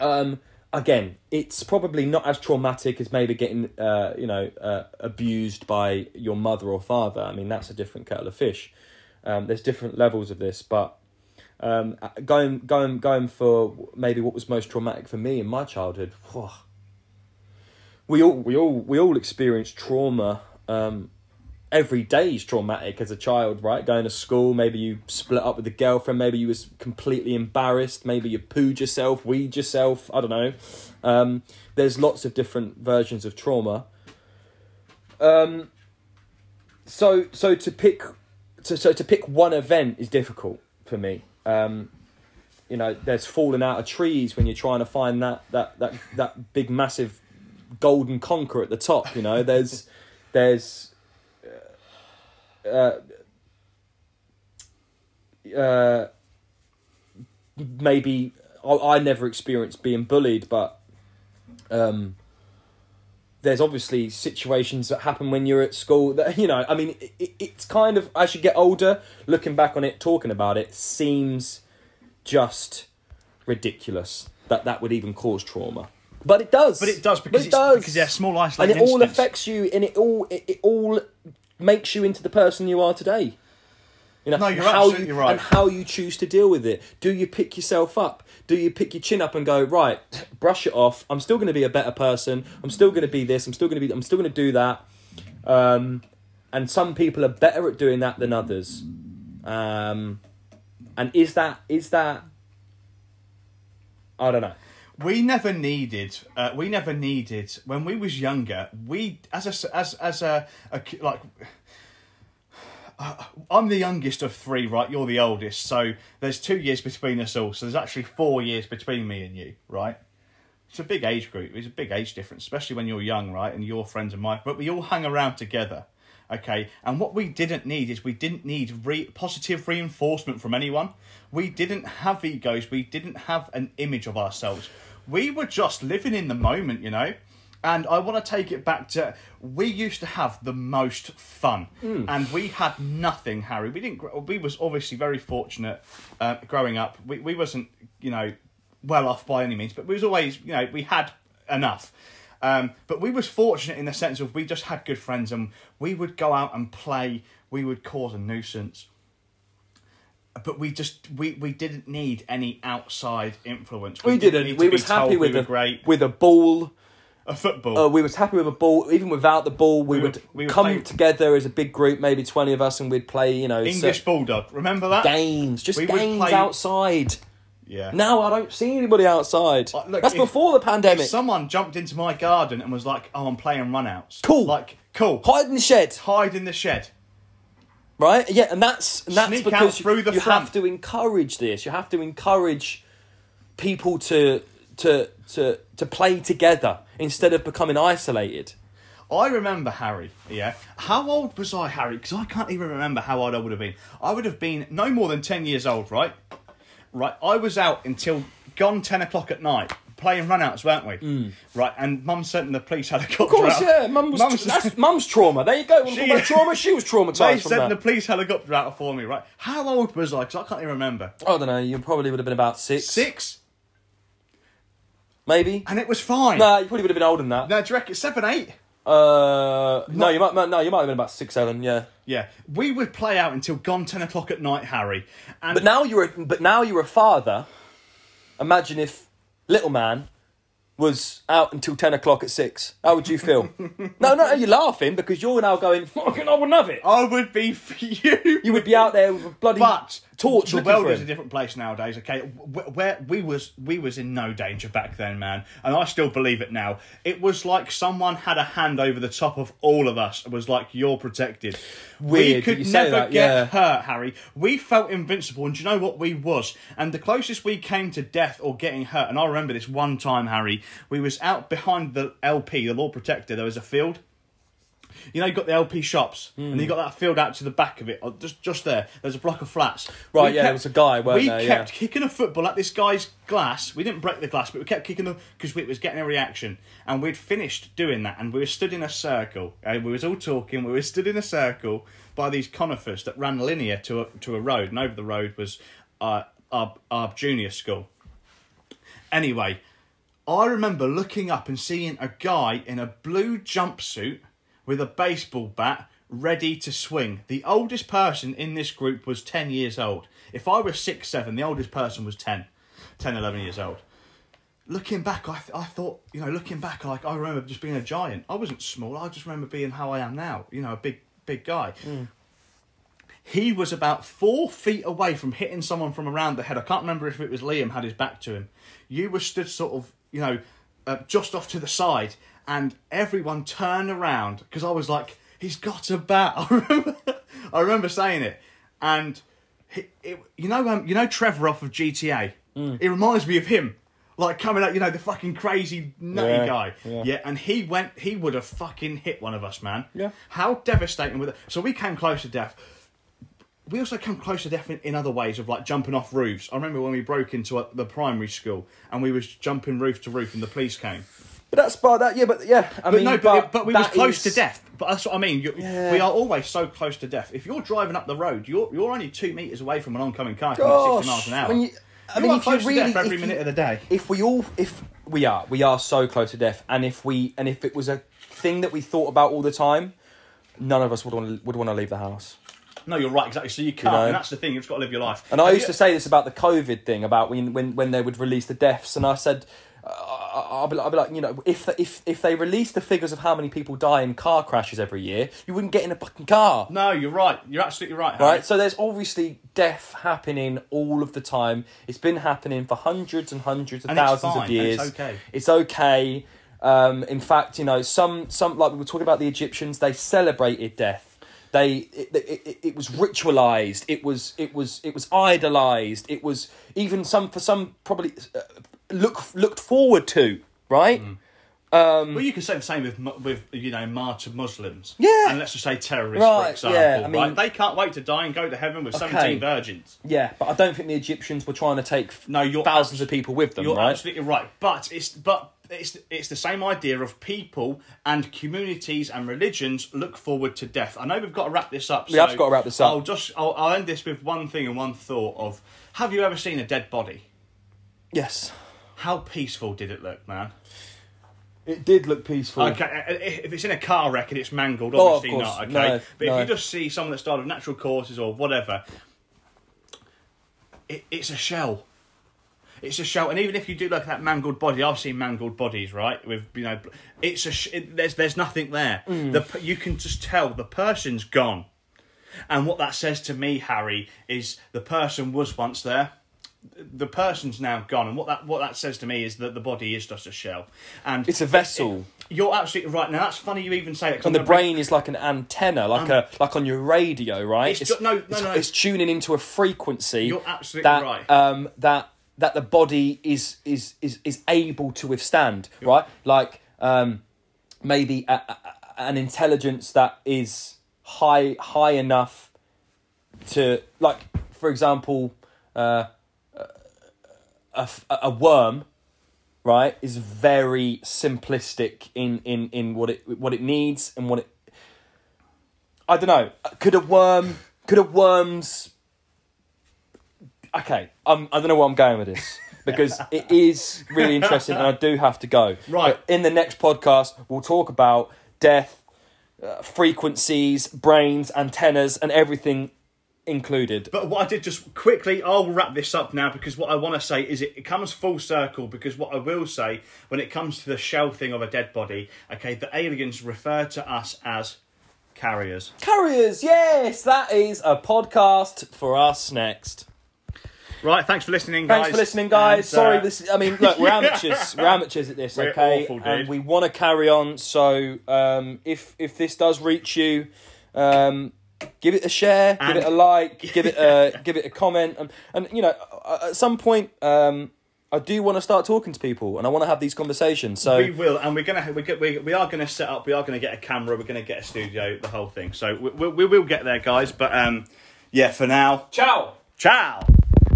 Um, again, it's probably not as traumatic as maybe getting, uh, you know, uh, abused by your mother or father. I mean, that's a different kettle of fish. Um, there's different levels of this, but um, going going going for maybe what was most traumatic for me in my childhood. whew, we all we all we all experience trauma. Um, every day is traumatic as a child, right? Going to school, maybe you split up with a girlfriend, maybe you was completely embarrassed, maybe you pooed yourself, weed yourself. I don't know. Um, there's lots of different versions of trauma. Um, so so to pick so so to pick one event is difficult for me. Um, you know, there's falling out of trees when you're trying to find that that that that big massive golden conker at the top. You know, there's there's uh, uh, maybe I, I never experienced being bullied, but um, there's obviously situations that happen when you're at school that (laughs) you know. I mean, it, it, it's kind of as you get older, looking back on it, talking about it, seems just ridiculous that that would even cause trauma. But it does. But it does But because it does. because they're small and isolated it all affects you, and it all it, it all makes you into the person you are today. You know, No, you're how absolutely you, right. And how you choose to deal with it. Do you pick yourself up? Do you pick your chin up and go right? Brush it off. I'm still going to be a better person. I'm still going to be this. I'm still going to be. I'm still going to do that. Um, and some people are better at doing that than others. Um, and is that is that? I don't know. We never needed uh, we never needed when we was younger we as a as as a, a like (sighs) I'm the youngest of three right? You're the oldest. So there's two years between us all. So there's actually four years between me and you right? It's a big age group. It's a big age difference especially when you're young right? And your friends and mine. But we all hung around together okay? And what we didn't need is we didn't need re- positive reinforcement from anyone. We didn't have egos. We didn't have an image of ourselves we were just living in the moment you know? And i want to take it back to we used to have the most fun. And we had nothing harry. We didn't we was obviously very fortunate uh, growing up. We, we wasn't you know well off by any means but we was always you know we had enough. Um, but we was fortunate in the sense of we just had good friends and we would go out and play. We would cause a nuisance, but we just we, we didn't need any outside influence. We need didn't. We was happy with we a great. with a ball. A football. Uh, we was happy with a ball, even without the ball. We, We would would- we would come play- together as a big group, maybe twenty of us, and we'd play. You know, English bulldog. Remember that? games, just We games play- outside. Yeah. Now I don't see anybody outside. Uh, look, That's if- before the pandemic. Someone jumped into my garden and was like, "Oh, I'm playing runouts," Cool. Like, cool. Hide in the shed, Hide in the shed. Right? Yeah, and that's and that's Sneak because out through the you front. have to encourage this. You have to encourage people to to to to play together instead of becoming isolated. I remember Harry, yeah. How old was I, Harry? Because I can't even remember how old I would have been. I would have been no more than 10 years old, right? Right, I was out until gone 10 o'clock at night, playing runouts, weren't we? Right, and mum sent the police helicopter Of course, out. yeah. Mum was Mum's- that's (laughs) mum's trauma. There you go. When She- (laughs) trauma, she was They traumatized from sent that. the police helicopter out for me, right? How old was I? Because I can't even remember. I don't know. You probably would have been about six, Six? maybe. And it was fine. Nah, you probably would have been older than that. No, do you reckon seven, eight? Uh, no, you might. No, you might have been about six, seven. Yeah. Yeah, we would play out until gone ten o'clock at night, Harry. And But now you're. A, but now you're a father. Imagine if little man was out until ten o'clock at six. How would you feel? (laughs) no, no, you're laughing because you're now going. Fucking, I wouldn't have it. I would be fuming. You You would be out there with a bloody But torch the world is a different place nowadays. Okay, where we was we was in no danger back then, man, and I still believe it now. It was like someone had a hand over the top of all of us. It was like you're protected. we Weird that could never that, get yeah. hurt, Harry. We felt invincible, and do you know what we was? And the closest we came to death or getting hurt, and I remember this one time, Harry. We was out behind the LP, the Lord Protector. There was a field. You know, you got the LP shops, and you got that field out to the back of it, or just just there. There's a block of flats. Right, yeah, there was a guy, weren't we there, kept yeah. kicking a football at this guy's glass. We didn't break the glass, but we kept kicking them because it was getting a reaction. And we'd finished doing that, and we were stood in a circle. And we was all talking. We were stood in a circle by these conifers that ran linear to a, to a road, and over the road was uh, our our junior school. Anyway, I remember looking up and seeing a guy in a blue jumpsuit with a baseball bat ready to swing. The oldest person in this group was 10 years old. If I was 6, 7, the oldest person was 10, 10 11 years old. Looking back, I, th- I thought, you know, looking back, like I remember just being a giant. I wasn't small, I just remember being how I am now, you know, a big, big guy. He was about four feet away from hitting someone from around the head. I can't remember if it was Liam had his back to him. You were stood sort of, you know, uh, just off to the side, and everyone turned around because I was like, "He's got a bat." (laughs) I remember, I remember saying it, and he, it, you know, um, you know Trevor off of GTA. It reminds me of him, like coming out, you know, the fucking crazy nutty Yeah, guy. yeah. yeah, and he went, he would have fucking hit one of us, man. Yeah. How devastating with it. So we came close to death we also come close to death in, in other ways of like jumping off roofs. I remember when we broke into a, the primary school and we was jumping roof to roof and the police came. But that's by that. Yeah, but yeah. I But mean, no, but, but we was that close is- to death. But that's what I mean. You, Yeah. We are always so close to death. If you're driving up the road, you're you're only two meters away from an oncoming car coming at sixty miles an hour. when you- I You mean, if you really, death every if you- minute of the day. if we all, if we are, we are so close to death, and if we, and if it was a thing that we thought about all the time, none of us would want to, would want to leave the house. No, you're right, exactly. So you can't, know? and that's the thing. You've just got to live your life. And I used you- to say this about the COVID thing, about when when, when they would release the deaths, and I said, I'll, be, like, I'll be like, you know, if if if they released the figures of how many people die in car crashes every year, you wouldn't get in a fucking car. No, you're right. You're absolutely right. Harry. Right, so there's obviously death happening all of the time. It's been happening for hundreds and hundreds of And thousands of years. it's okay. It's okay. Um, in fact, you know, some some like we were talking about the Egyptians, they celebrated death. They it, it, it, it was ritualized. It was it was it was idolized. It was even some for some probably uh, look looked forward to. Right. Mm. Um, Well, you can say the same with with you know martyred Muslims. Yeah. And let's just say terrorists, Right, for example. yeah, I mean- right? They can't wait to die and go to heaven with Okay. seventeen virgins. Yeah, but I don't think the Egyptians were trying to take No, you're thousands of people with them. You're right? absolutely right. But it's but it's it's the same idea of people and communities and religions look forward to death. I know we've got to wrap this up. We have got to wrap this up. I'll just I'll, I'll end this with one thing and one thought of: Have you ever seen a dead body? Yes. How peaceful did it look, man? It did look peaceful. Okay, uh, if it's in a car wreck and it's mangled, Oh, of obviously course. not. Okay, No, but no. if you just see someone that's died of natural causes or whatever, it, it's a shell. It's a shell, and even if you do look at that mangled body, I've seen mangled bodies, right? With you know, it's a sh- it, there's there's nothing there. Mm. The p- you can just tell the person's gone, and what that says to me, Harry, is the person was once there. The person's now gone, and what that what that says to me is that the body is just a shell, and It's a vessel. you're absolutely right. Now that's funny you even say that. and the brain is like an antenna, like a like on your radio, right? It's ju- no, no, it's, no. it's tuning into a frequency. You're absolutely that, right. Um, that that the body is is is is able to withstand, right? Like um, maybe a, a, an intelligence that is high high enough to like, for example, uh, a, a worm right is very simplistic in in in what it what it needs and what it i don't know could a worm could a worm's okay um, i don't know where i'm going with this (laughs) because it is really interesting and i do have to go (laughs) Right. But in the next podcast we'll talk about death uh, frequencies brains antennas and everything included But what I did just quickly, I'll wrap this up now because what I want to say is it, it comes full circle. Because what I will say when it comes to the shell thing of a dead body, okay, the aliens refer to us as carriers. carriers yes that is a podcast for us next Right, thanks for listening, guys. Thanks for listening, guys. And, Sorry, uh, this. I mean, look, we're (laughs) amateurs. we're amateurs at this, We're okay? awful, and we want to carry on. So, um, if if this does reach you, um, give it a share, give it a like, give it (laughs) a give it a comment, and, and you know, at some point, um, I do want to start talking to people, and I want to have these conversations. So, we will, and we're gonna we get we, we are gonna set up. We are gonna get a camera. We're gonna get a studio. The whole thing. So we, we, we will get there, guys. But um, yeah, for now, ciao. ciao.